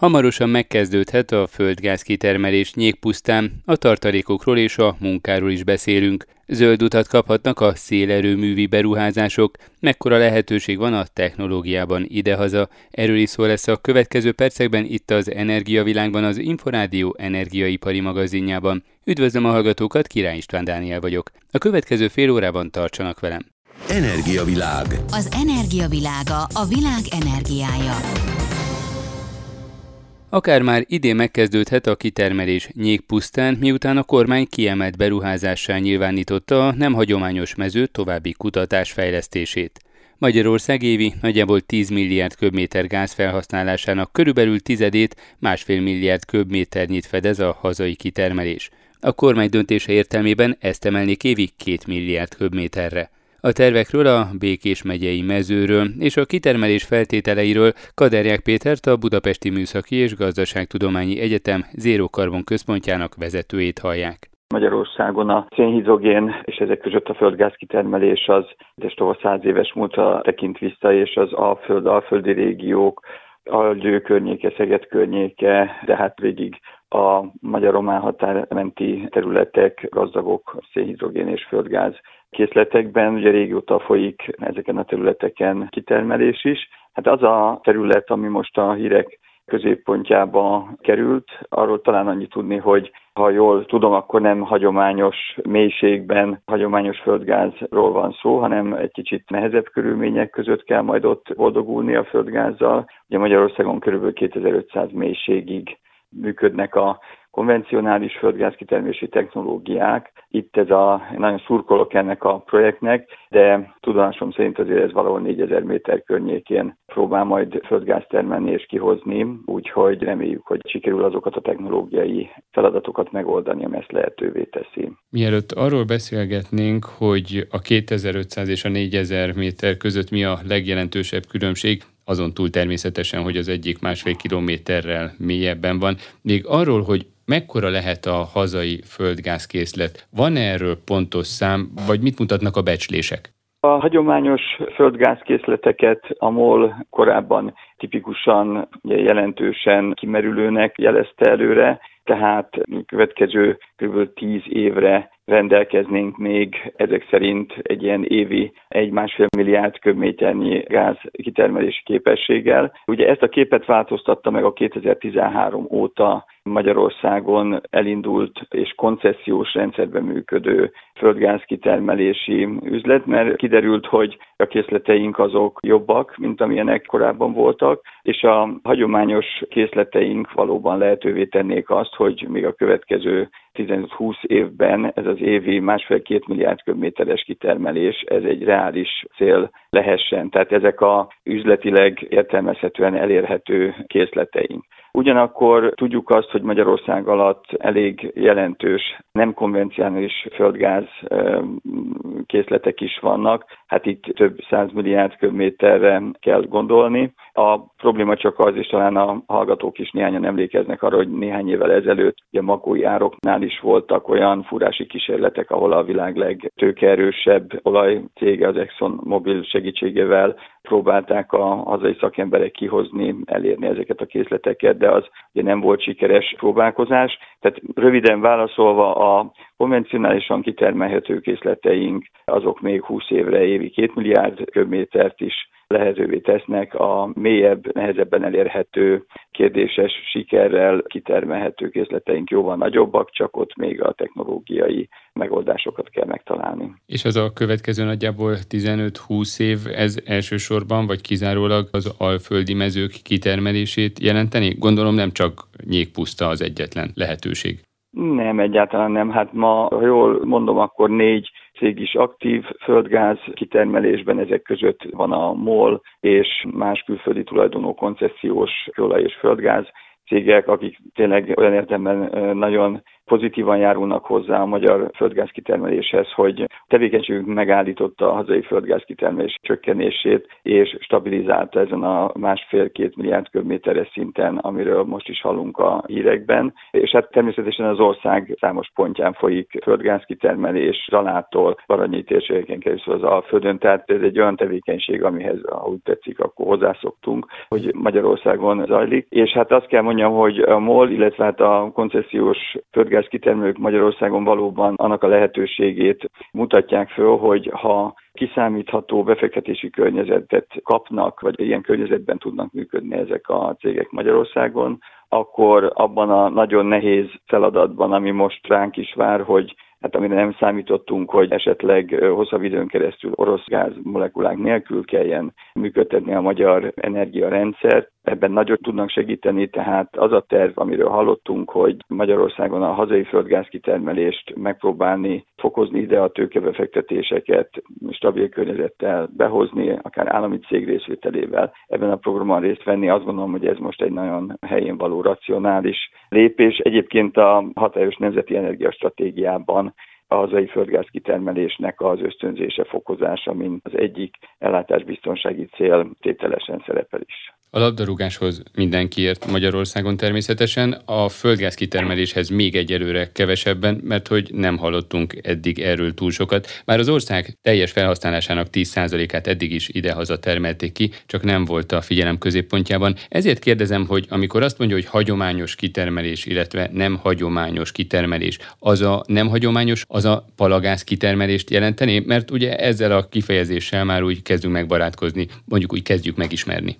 Hamarosan megkezdődhet a földgáz kitermelés nyégpusztán, a tartalékokról és a munkáról is beszélünk. Zöld utat kaphatnak a szélerőművi beruházások, mekkora lehetőség van a technológiában idehaza. Erről is szó lesz a következő percekben itt az Energiavilágban az Inforádió energiaipari magazinjában. Üdvözlöm a hallgatókat, Király István Dániel vagyok. A következő fél órában tartsanak velem. Energiavilág. Az energiavilága a világ energiája. Akár már idén megkezdődhet a kitermelés nyégpusztán, miután a kormány kiemelt beruházással nyilvánította a nem hagyományos mező további kutatás fejlesztését. Magyarország évi nagyjából 10 milliárd köbméter gáz felhasználásának körülbelül tizedét, másfél milliárd köbméternyit fedez a hazai kitermelés. A kormány döntése értelmében ezt emelnék évi 2 milliárd köbméterre. A tervekről a Békés megyei mezőről és a kitermelés feltételeiről Kaderják Pétert a Budapesti Műszaki és Gazdaságtudományi Egyetem Zéró Karbon központjának vezetőjét hallják. Magyarországon a szénhidrogén és ezek között a földgáz kitermelés az tova száz éves múltra tekint vissza, és az alföld, alföldi régiók, a Győ környéke, Szeged környéke, de hát végig a magyar-román határmenti területek gazdagok szénhidrogén és földgáz készletekben. Ugye régóta folyik ezeken a területeken kitermelés is. Hát az a terület, ami most a hírek középpontjába került. Arról talán annyit tudni, hogy ha jól tudom, akkor nem hagyományos mélységben, hagyományos földgázról van szó, hanem egy kicsit nehezebb körülmények között kell majd ott boldogulni a földgázzal. Ugye Magyarországon kb. 2500 mélységig működnek a konvencionális földgázkitermelési technológiák. Itt ez a, nagyon szurkolok ennek a projektnek, de tudomásom szerint azért ez valahol 4000 méter környékén próbál majd földgáz termelni és kihozni, úgyhogy reméljük, hogy sikerül azokat a technológiai feladatokat megoldani, ami ezt lehetővé teszi. Mielőtt arról beszélgetnénk, hogy a 2500 és a 4000 méter között mi a legjelentősebb különbség, azon túl természetesen, hogy az egyik másfél kilométerrel mélyebben van. Még arról, hogy mekkora lehet a hazai földgázkészlet? Van erről pontos szám, vagy mit mutatnak a becslések? A hagyományos földgázkészleteket a MOL korábban tipikusan jelentősen kimerülőnek jelezte előre, tehát következő kb. 10 évre rendelkeznénk még ezek szerint egy ilyen évi egy-másfél milliárd köbméternyi gáz kitermelési képességgel. Ugye ezt a képet változtatta meg a 2013 óta Magyarországon elindult és koncesziós rendszerben működő földgáz kitermelési üzlet, mert kiderült, hogy a készleteink azok jobbak, mint amilyenek korábban voltak, és a hagyományos készleteink valóban lehetővé tennék azt, hogy még a következő 15-20 évben ez az évi másfél-két milliárd köbméteres kitermelés, ez egy reális cél lehessen. Tehát ezek a üzletileg értelmezhetően elérhető készleteink. Ugyanakkor tudjuk azt, hogy Magyarország alatt elég jelentős nem konvencionális földgáz készletek is vannak, hát itt több százmilliárd köbméterre kell gondolni. A probléma csak az, és talán a hallgatók is néhányan emlékeznek arra, hogy néhány évvel ezelőtt a makói ároknál is voltak olyan fúrási kísérletek, ahol a világ legtőkeerősebb olajcége, az Exxon Mobil segítségével próbálták a hazai szakemberek kihozni, elérni ezeket a készleteket, de az ugye nem volt sikeres próbálkozás. Tehát röviden válaszolva a konvencionálisan kitermelhető készleteink, azok még 20 évre évi 2 milliárd köbmétert is lehetővé tesznek. A mélyebb, nehezebben elérhető, kérdéses sikerrel kitermelhető készleteink jóval nagyobbak, csak ott még a technológiai megoldásokat kell megtalálni. És az a következő nagyjából 15-20 év, ez elsősorban vagy kizárólag az alföldi mezők kitermelését jelenteni? Gondolom nem csak nyégpuszta az egyetlen lehetőség. Nem, egyáltalán nem. Hát ma, ha jól mondom, akkor négy cég is aktív földgáz kitermelésben, ezek között van a MOL és más külföldi tulajdonú koncesziós kőolaj és földgáz cégek, akik tényleg olyan értelemben nagyon pozitívan járulnak hozzá a magyar földgáz kitermeléshez, hogy tevékenységünk megállította a hazai földgáz kitermelés csökkenését, és stabilizálta ezen a másfél-két milliárd köbméteres szinten, amiről most is hallunk a hírekben. És hát természetesen az ország számos pontján folyik földgáz kitermelés, Zsalától, Baranyi térségeken keresztül az Alföldön, tehát ez egy olyan tevékenység, amihez, ha úgy tetszik, akkor hozzászoktunk, hogy Magyarországon zajlik. És hát azt kell mondjam, hogy a MOL, illetve hát a koncesziós földgáz kitermelők Magyarországon valóban annak a lehetőségét mutatják föl, hogy ha kiszámítható befektetési környezetet kapnak, vagy ilyen környezetben tudnak működni ezek a cégek Magyarországon, akkor abban a nagyon nehéz feladatban, ami most ránk is vár, hogy hát amire nem számítottunk, hogy esetleg hosszabb időn keresztül orosz gáz molekulák nélkül kelljen működtetni a magyar energiarendszert, ebben nagyon tudnak segíteni, tehát az a terv, amiről hallottunk, hogy Magyarországon a hazai földgáz kitermelést megpróbálni fokozni ide a tőkebefektetéseket, stabil környezettel behozni, akár állami cég részvételével ebben a programon részt venni, azt gondolom, hogy ez most egy nagyon helyén való racionális lépés. Egyébként a hatályos nemzeti energiastratégiában a hazai földgáz kitermelésnek az ösztönzése, fokozása, mint az egyik ellátásbiztonsági cél tételesen szerepel is. A labdarúgáshoz mindenkiért Magyarországon természetesen, a földgáz kitermeléshez még egyelőre kevesebben, mert hogy nem hallottunk eddig erről túl sokat. Már az ország teljes felhasználásának 10%-át eddig is idehaza termelték ki, csak nem volt a figyelem középpontjában. Ezért kérdezem, hogy amikor azt mondja, hogy hagyományos kitermelés, illetve nem hagyományos kitermelés, az a nem hagyományos, az a palagáz kitermelést jelenteni? Mert ugye ezzel a kifejezéssel már úgy kezdünk megbarátkozni, mondjuk úgy kezdjük megismerni.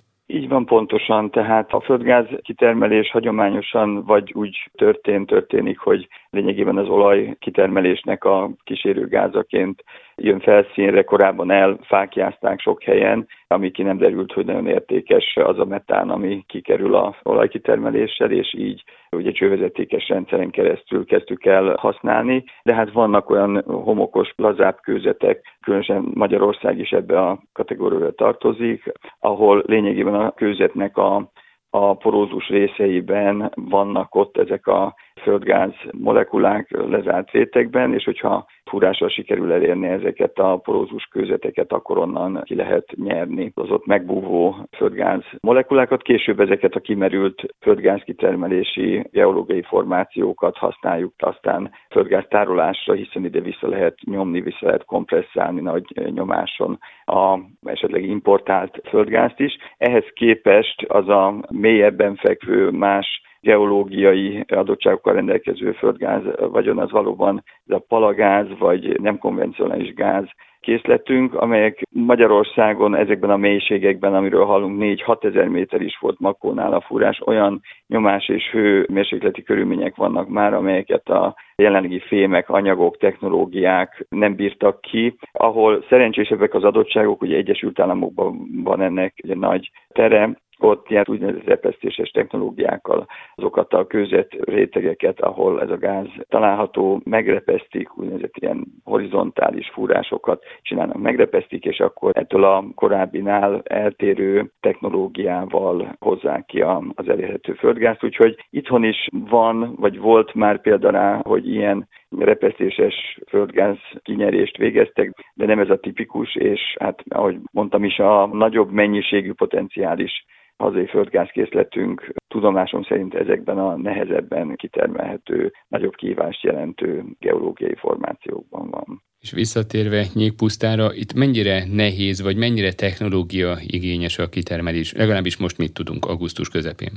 Van pontosan, tehát a földgáz kitermelés hagyományosan vagy úgy történt, történik, hogy lényegében az olaj kitermelésnek a kísérő gázaként jön felszínre, korábban elfákjázták sok helyen, ami ki nem derült, hogy nagyon értékes az a metán, ami kikerül a olajkitermeléssel, és így ugye csővezetékes rendszeren keresztül kezdtük el használni, de hát vannak olyan homokos, lazább kőzetek, különösen Magyarország is ebbe a kategóriára tartozik, ahol lényegében a kőzetnek a a porózus részeiben vannak ott ezek a földgáz molekulák lezárt rétegben, és hogyha fúrással sikerül elérni ezeket a porózus kőzeteket, akkor onnan ki lehet nyerni az ott megbúvó földgáz molekulákat. Később ezeket a kimerült földgáz kitermelési geológiai formációkat használjuk aztán földgáz tárolásra, hiszen ide vissza lehet nyomni, vissza lehet kompresszálni nagy nyomáson a esetleg importált földgázt is. Ehhez képest az a mélyebben fekvő más geológiai adottságokkal rendelkező földgáz vagyon az valóban ez a palagáz, vagy nem konvencionális gáz készletünk, amelyek Magyarországon ezekben a mélységekben, amiről hallunk, 4-6 ezer méter is volt Makónál a fúrás, olyan nyomás és hő mérsékleti körülmények vannak már, amelyeket a jelenlegi fémek, anyagok, technológiák nem bírtak ki, ahol szerencsésebbek az adottságok, ugye Egyesült Államokban van ennek egy nagy tere, ott ilyen úgynevezett repesztéses technológiákkal azokat a kőzet rétegeket, ahol ez a gáz található, megrepesztik, úgynevezett ilyen horizontális fúrásokat csinálnak, megrepesztik, és akkor ettől a korábbinál eltérő technológiával hozzák ki az elérhető földgázt. Úgyhogy itthon is van, vagy volt már példa rá, hogy ilyen repesztéses földgáz kinyerést végeztek, de nem ez a tipikus, és hát ahogy mondtam is, a nagyobb mennyiségű potenciális hazai földgázkészletünk tudomásom szerint ezekben a nehezebben kitermelhető, nagyobb kívást jelentő geológiai formációkban van. És visszatérve Nyíkpusztára, itt mennyire nehéz, vagy mennyire technológia igényes a kitermelés? Legalábbis most mit tudunk augusztus közepén?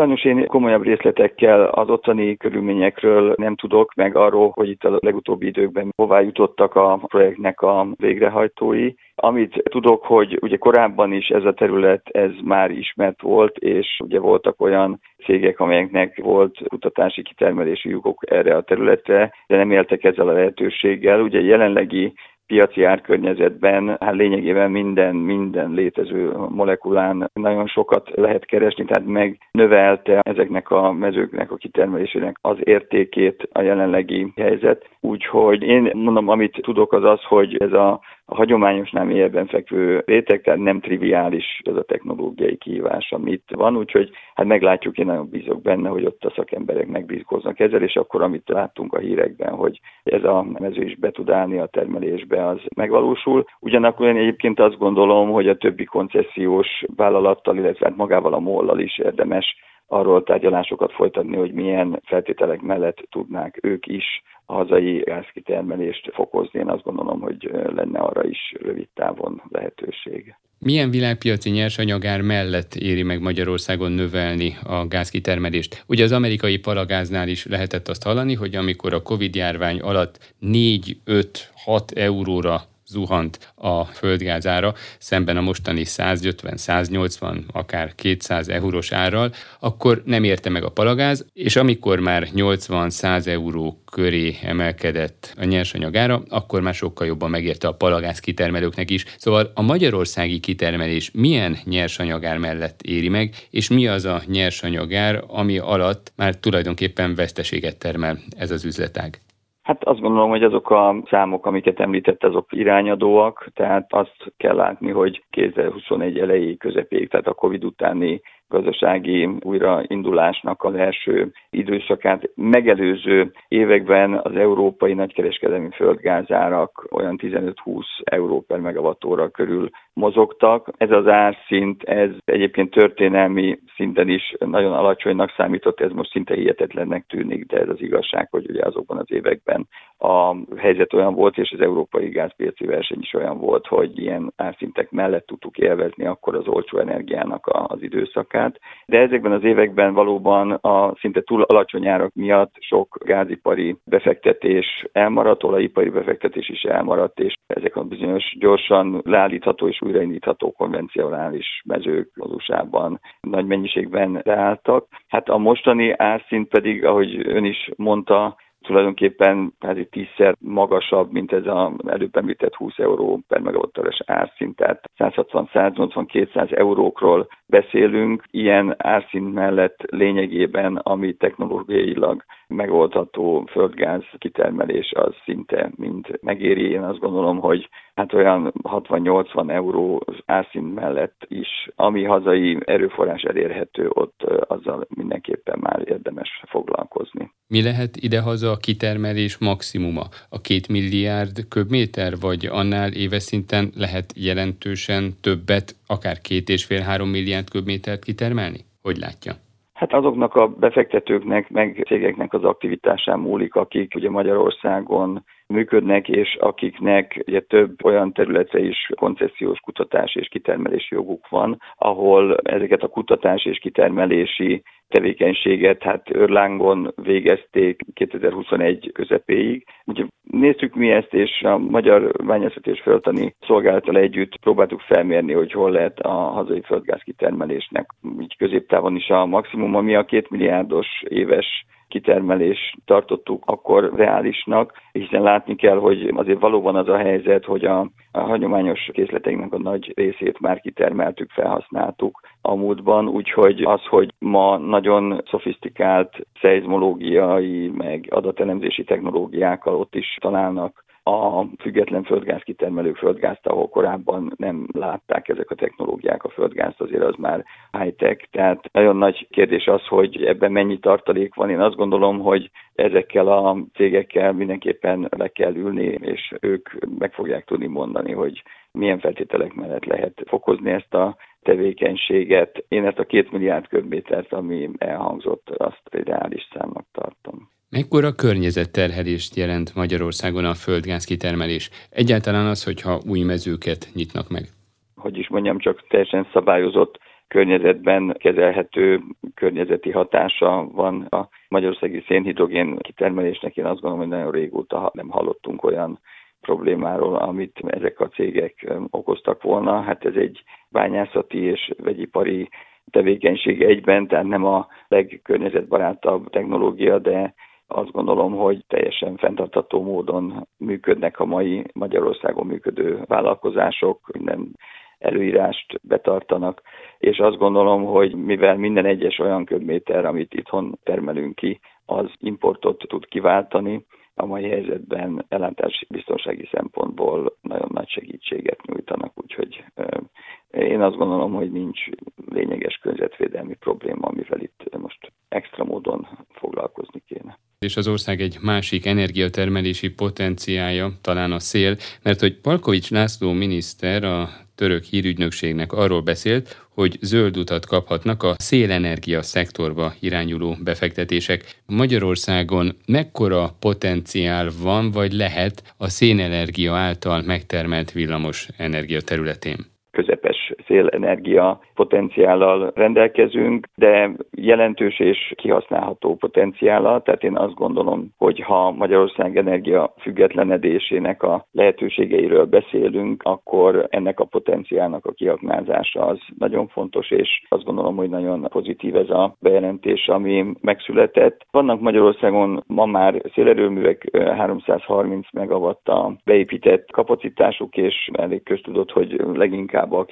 Sajnos én komolyabb részletekkel az ottani körülményekről nem tudok, meg arról, hogy itt a legutóbbi időkben hová jutottak a projektnek a végrehajtói. Amit tudok, hogy ugye korábban is ez a terület ez már ismert volt, és ugye voltak olyan cégek, amelyeknek volt kutatási kitermelési jogok erre a területre, de nem éltek ezzel a lehetőséggel. Ugye jelenlegi piaci árkörnyezetben hát lényegében minden, minden létező molekulán nagyon sokat lehet keresni, tehát megnövelte ezeknek a mezőknek a kitermelésének az értékét a jelenlegi helyzet. Úgyhogy én mondom, amit tudok az az, hogy ez a a hagyományosnál mélyebben fekvő réteg, tehát nem triviális ez a technológiai kihívás, amit van, úgyhogy hát meglátjuk, én nagyon bízok benne, hogy ott a szakemberek megbízkoznak ezzel, és akkor amit láttunk a hírekben, hogy ez a mező is be tud állni a termelésbe, az megvalósul. Ugyanakkor én egyébként azt gondolom, hogy a többi koncesziós vállalattal, illetve hát magával a mollal is érdemes arról tárgyalásokat folytatni, hogy milyen feltételek mellett tudnák ők is a hazai gázkitermelést fokozni. Én azt gondolom, hogy lenne arra is rövid távon lehetőség. Milyen világpiaci nyersanyagár mellett éri meg Magyarországon növelni a gázkitermelést? Ugye az amerikai palagáznál is lehetett azt hallani, hogy amikor a Covid járvány alatt 4-5-6 euróra zuhant a földgázára, szemben a mostani 150-180, akár 200 eurós árral, akkor nem érte meg a palagáz, és amikor már 80-100 euró köré emelkedett a nyersanyagára, akkor már sokkal jobban megérte a palagáz kitermelőknek is. Szóval a magyarországi kitermelés milyen nyersanyagár mellett éri meg, és mi az a nyersanyagár, ami alatt már tulajdonképpen veszteséget termel ez az üzletág? Hát azt gondolom, hogy azok a számok, amiket említett, azok irányadóak, tehát azt kell látni, hogy 2021 elejé közepéig, tehát a Covid utáni gazdasági újraindulásnak az első időszakát megelőző években az európai nagykereskedelmi földgázárak olyan 15-20 euró per megawattóra körül mozogtak. Ez az árszint, ez egyébként történelmi szinten is nagyon alacsonynak számított, ez most szinte hihetetlennek tűnik, de ez az igazság, hogy ugye azokban az években a helyzet olyan volt, és az európai gázpiaci verseny is olyan volt, hogy ilyen árszintek mellett tudtuk élvezni akkor az olcsó energiának az időszakát. De ezekben az években valóban a szinte túl alacsony árak miatt sok gázipari befektetés elmaradt, olajipari befektetés is elmaradt, és ezek a bizonyos gyorsan leállítható és újraindítható konvencionális mezők az USA-ban nagy mennyiségben leálltak. Hát a mostani árszint pedig, ahogy ön is mondta, tulajdonképpen hát egy tízszer magasabb, mint ez az előbb említett 20 euró per megawattoros árszint, tehát 160-180-200 eurókról beszélünk. Ilyen árszint mellett lényegében, ami technológiailag megoldható földgáz kitermelés, az szinte mind megéri. Én azt gondolom, hogy hát olyan 60-80 euró árszint mellett is, ami hazai erőforrás elérhető, ott azzal mindenképpen már érdemes foglalkozni. Mi lehet idehaza a kitermelés maximuma? A két milliárd köbméter, vagy annál éves szinten lehet jelentősen többet, akár két és fél három milliárd köbmétert kitermelni? Hogy látja? Hát azoknak a befektetőknek, meg cégeknek az aktivitásán múlik, akik ugye Magyarországon működnek, és akiknek ugye több olyan területre is koncesziós kutatás és kitermelési joguk van, ahol ezeket a kutatás és kitermelési tevékenységet hát Örlángon végezték 2021 közepéig. Ugye néztük mi ezt, és a Magyar Bányászat és Földtani Szolgálattal együtt próbáltuk felmérni, hogy hol lehet a hazai földgáz kitermelésnek így középtávon is a maximum, ami a két milliárdos éves kitermelés tartottuk akkor reálisnak, hiszen látni kell, hogy azért valóban az a helyzet, hogy a, a hagyományos készleteinknek a nagy részét már kitermeltük, felhasználtuk a múltban, úgyhogy az, hogy ma nagyon szofisztikált szeizmológiai, meg adatelemzési technológiákkal ott is találnak a független földgáz kitermelők földgázt, ahol korábban nem látták ezek a technológiák a földgázt, azért az már high-tech. Tehát nagyon nagy kérdés az, hogy ebben mennyi tartalék van. Én azt gondolom, hogy ezekkel a cégekkel mindenképpen le kell ülni, és ők meg fogják tudni mondani, hogy milyen feltételek mellett lehet fokozni ezt a tevékenységet. Én ezt a két milliárd köbmétert, ami elhangzott, azt egy. Mekkora környezetterhelést jelent Magyarországon a földgáz kitermelés? Egyáltalán az, hogyha új mezőket nyitnak meg? Hogy is mondjam, csak teljesen szabályozott környezetben kezelhető környezeti hatása van a magyarországi szénhidrogén kitermelésnek. Én azt gondolom, hogy nagyon régóta nem hallottunk olyan problémáról, amit ezek a cégek okoztak volna. Hát ez egy bányászati és vegyipari tevékenység egyben, tehát nem a legkörnyezetbarátabb technológia, de azt gondolom, hogy teljesen fenntartható módon működnek a mai Magyarországon működő vállalkozások, minden előírást betartanak, és azt gondolom, hogy mivel minden egyes olyan köbméter, amit itthon termelünk ki, az importot tud kiváltani, a mai helyzetben ellátás biztonsági szempontból nagyon nagy segítséget nyújtanak, úgyhogy én azt gondolom, hogy nincs lényeges környezetvédelmi probléma, amivel itt most extra módon foglalkozni kéne. És az ország egy másik energiatermelési potenciája talán a szél, mert hogy Palkovics László miniszter a török hírügynökségnek arról beszélt, hogy zöld utat kaphatnak a szélenergia szektorba irányuló befektetések. Magyarországon mekkora potenciál van, vagy lehet a szénenergia által megtermelt villamos energia területén? közepes szélenergia potenciállal rendelkezünk, de jelentős és kihasználható potenciállal, tehát én azt gondolom, hogy ha Magyarország energia függetlenedésének a lehetőségeiről beszélünk, akkor ennek a potenciálnak a kiaknázása az nagyon fontos, és azt gondolom, hogy nagyon pozitív ez a bejelentés, ami megszületett. Vannak Magyarországon ma már szélerőművek 330 megawattal beépített kapacitásuk, és elég köztudott, hogy leginkább inkább a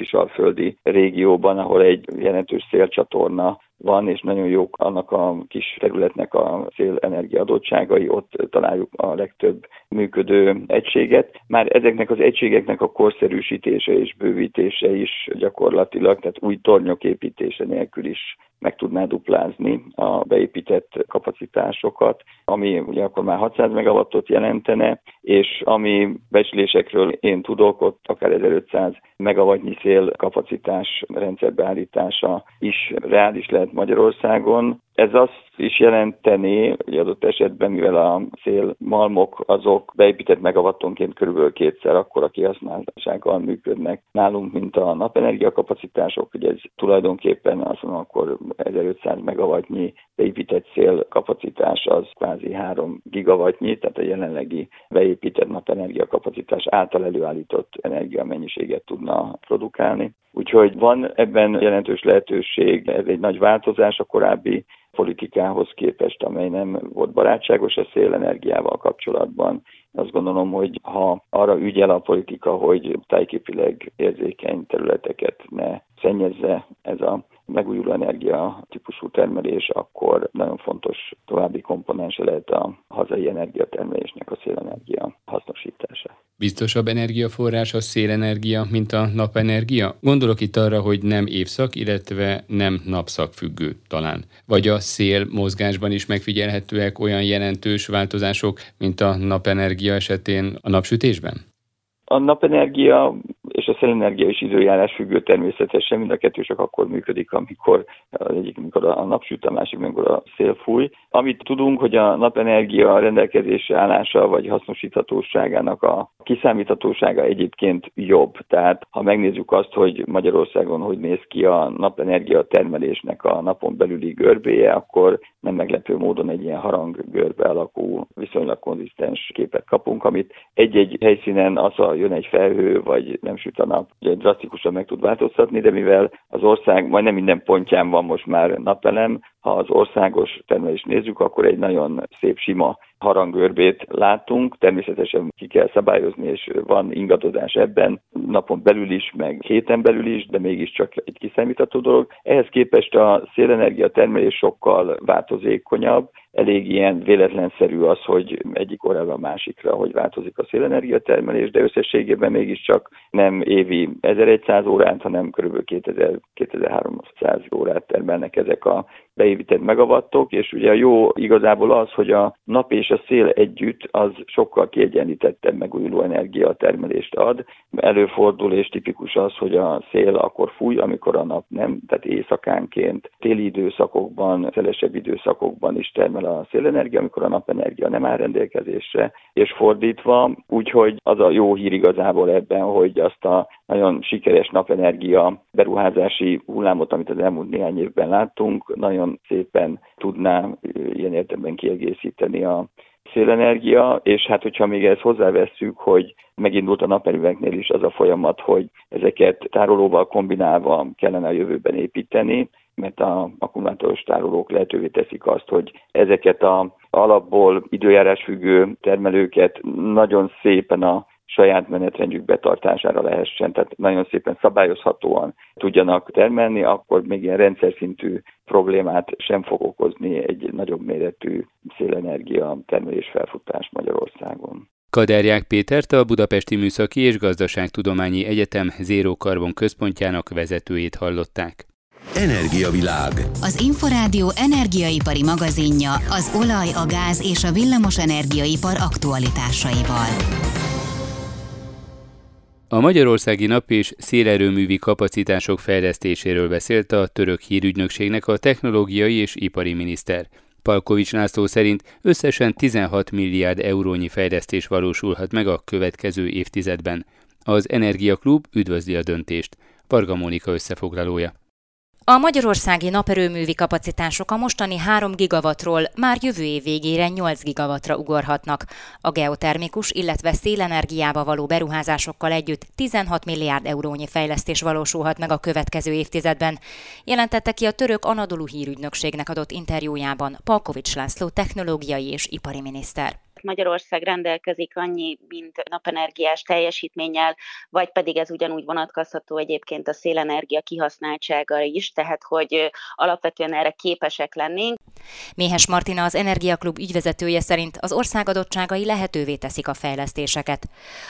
kisalföldi régióban, ahol egy jelentős szélcsatorna van, és nagyon jók annak a kis területnek a szélenergia adottságai, ott találjuk a legtöbb működő egységet. Már ezeknek az egységeknek a korszerűsítése és bővítése is gyakorlatilag, tehát új tornyok építése nélkül is meg tudná duplázni a beépített kapacitásokat, ami ugye akkor már 600 megawattot jelentene, és ami becslésekről én tudok, ott akár 1500 megawattnyi szél kapacitás rendszerbeállítása is reális lehet Magyarországon. Ez azt is jelenteni, hogy adott esetben, mivel a szélmalmok azok beépített megawattonként körülbelül kétszer akkora kihasználtsággal működnek nálunk, mint a napenergia kapacitások, hogy ez tulajdonképpen mondom, akkor 1500 megawattnyi beépített szélkapacitás az kvázi 3 gigawattnyi, tehát a jelenlegi beépített napenergia kapacitás által előállított energiamennyiséget tudna produkálni. Úgyhogy van ebben jelentős lehetőség, ez egy nagy változás a korábbi politikához képest, amely nem volt barátságos a szélenergiával kapcsolatban. Azt gondolom, hogy ha arra ügyel a politika, hogy tájképileg érzékeny területeket ne szennyezze ez a megújuló energia típusú termelés, akkor nagyon fontos további komponense lehet a hazai energiatermelésnek a szélenergia hasznosítása. Biztosabb energiaforrás a szélenergia, mint a napenergia? Gondolok itt arra, hogy nem évszak, illetve nem napszak függő talán. Vagy a szél mozgásban is megfigyelhetőek olyan jelentős változások, mint a napenergia esetén a napsütésben? A napenergia szélenergia is időjárás függő természetesen, mind a kettő csak akkor működik, amikor az egyik, amikor a nap süt, a másik, amikor a szél fúj. Amit tudunk, hogy a napenergia rendelkezésre állása vagy hasznosíthatóságának a kiszámíthatósága egyébként jobb. Tehát ha megnézzük azt, hogy Magyarországon hogy néz ki a napenergia termelésnek a napon belüli görbéje, akkor nem meglepő módon egy ilyen harang görbe alakú, viszonylag konzisztens képet kapunk, amit egy-egy helyszínen az a jön egy felhő, vagy nem süt a nap, ugye drasztikusan meg tud változtatni, de mivel az ország majdnem minden pontján van most már napelem, ha az országos termelést nézzük, akkor egy nagyon szép sima harangörbét látunk. Természetesen ki kell szabályozni, és van ingadozás ebben napon belül is, meg héten belül is, de mégiscsak egy kiszámítható dolog. Ehhez képest a szélenergia termelés sokkal változékonyabb, elég ilyen véletlenszerű az, hogy egyik órára a másikra, hogy változik a szélenergia termelés, de összességében mégiscsak nem évi 1100 órát, hanem kb. 2300 órát termelnek ezek a beépített megawattok, és ugye a jó igazából az, hogy a nap és a szél együtt az sokkal kiegyenlítettebb megújuló energiatermelést ad. Előfordul és tipikus az, hogy a szél akkor fúj, amikor a nap nem, tehát éjszakánként, téli időszakokban, szelesebb időszakokban is termel a szélenergia, amikor a napenergia nem áll rendelkezésre, és fordítva, úgyhogy az a jó hír igazából ebben, hogy azt a nagyon sikeres napenergia beruházási hullámot, amit az elmúlt néhány évben láttunk, nagyon szépen tudná ilyen értelemben kiegészíteni a szélenergia, és hát hogyha még ezt hozzávesszük, hogy megindult a naperőveknél is az a folyamat, hogy ezeket tárolóval kombinálva kellene a jövőben építeni, mert a akkumulátoros tárolók lehetővé teszik azt, hogy ezeket a alapból időjárás függő termelőket nagyon szépen a saját menetrendjük betartására lehessen, tehát nagyon szépen szabályozhatóan tudjanak termelni, akkor még ilyen rendszer szintű problémát sem fog okozni egy nagyobb méretű szélenergia termelés felfutás Magyarországon. Kaderják Pétert a Budapesti Műszaki és Gazdaságtudományi Egyetem Zéró Karbon központjának vezetőjét hallották. Energiavilág. Az Inforádió energiaipari magazinja az olaj, a gáz és a villamos energiaipar aktualitásaival. A Magyarországi Nap és szélerőművi kapacitások fejlesztéséről beszélt a török hírügynökségnek a technológiai és ipari miniszter. Palkovics László szerint összesen 16 milliárd eurónyi fejlesztés valósulhat meg a következő évtizedben. Az Energiaklub üdvözli a döntést. Varga Mónika összefoglalója. A magyarországi naperőművi kapacitások a mostani 3 gigawattról már jövő év végére 8 gigawattra ugorhatnak. A geotermikus, illetve szélenergiába való beruházásokkal együtt 16 milliárd eurónyi fejlesztés valósulhat meg a következő évtizedben, jelentette ki a török Anadolu hírügynökségnek adott interjújában Palkovics László technológiai és ipari miniszter. Magyarország rendelkezik annyi, mint napenergiás teljesítménnyel, vagy pedig ez ugyanúgy vonatkozható egyébként a szélenergia kihasználtsága is, tehát hogy alapvetően erre képesek lennénk. Méhes Martina az Energiaklub ügyvezetője szerint az ország adottságai lehetővé teszik a fejlesztéseket.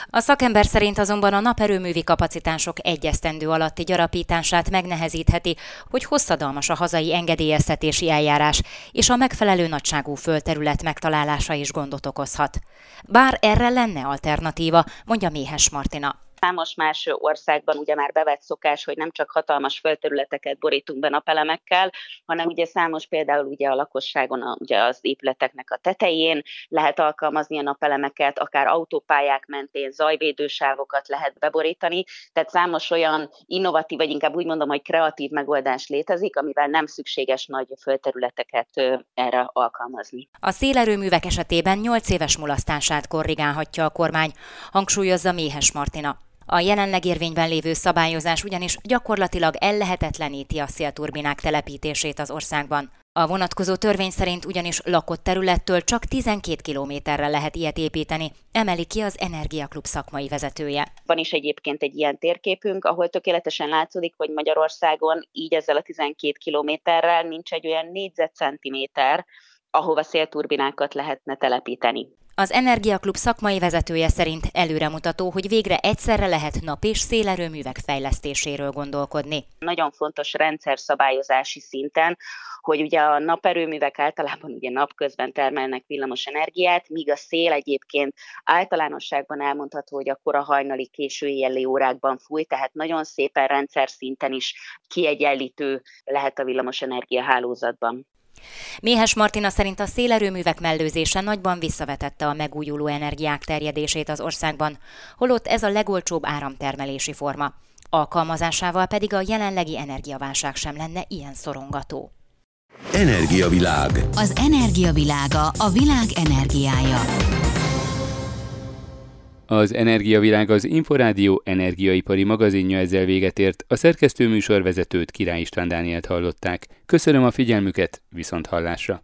A szakember szerint azonban a naperőművi kapacitások egyesztendő alatti gyarapítását megnehezítheti, hogy hosszadalmas a hazai engedélyeztetési eljárás, és a megfelelő nagyságú földterület megtalálása is gondot okozhat. Bár erre lenne alternatíva, mondja Méhes Martina. Számos más országban ugye már bevett szokás, hogy nem csak hatalmas földterületeket borítunk be napelemekkel, hanem ugye számos például ugye a lakosságon, a, ugye az épületeknek a tetején lehet alkalmazni a napelemeket, akár autópályák mentén zajvédősávokat lehet beborítani, tehát számos olyan innovatív, vagy inkább úgy mondom, hogy kreatív megoldás létezik, amivel nem szükséges nagy földterületeket erre alkalmazni. A szélerőművek esetében 8 éves mulasztását korrigálhatja a kormány, hangsúlyozza Méhes Martina. A jelenleg érvényben lévő szabályozás ugyanis gyakorlatilag ellehetetleníti a szélturbinák telepítését az országban. A vonatkozó törvény szerint ugyanis lakott területtől csak 12 kilométerre lehet ilyet építeni, emeli ki az Energiaklub szakmai vezetője. Van is egyébként egy ilyen térképünk, ahol tökéletesen látszódik, hogy Magyarországon így ezzel a 12 kilométerrel nincs egy olyan négyzetcentiméter, ahova szélturbinákat lehetne telepíteni. Az Energiaklub szakmai vezetője szerint előremutató, hogy végre egyszerre lehet nap- és szélerőművek fejlesztéséről gondolkodni. Nagyon fontos rendszer szabályozási szinten, hogy ugye a naperőművek általában ugye napközben termelnek villamos energiát, míg a szél egyébként általánosságban elmondható, hogy a kora hajnali késő éjjeli órákban fúj, tehát nagyon szépen rendszer szinten is kiegyenlítő lehet a villamos energia hálózatban. Méhes Martina szerint a szélerőművek mellőzése nagyban visszavetette a megújuló energiák terjedését az országban, holott ez a legolcsóbb áramtermelési forma. Alkalmazásával pedig a jelenlegi energiaválság sem lenne ilyen szorongató. Energiavilág. Az energiavilága a világ energiája. Az Energiavilág az Inforádió energiaipari magazinja ezzel véget ért. A szerkesztő műsorvezetőt Király István Dánielt hallották. Köszönöm a figyelmüket, viszont hallásra!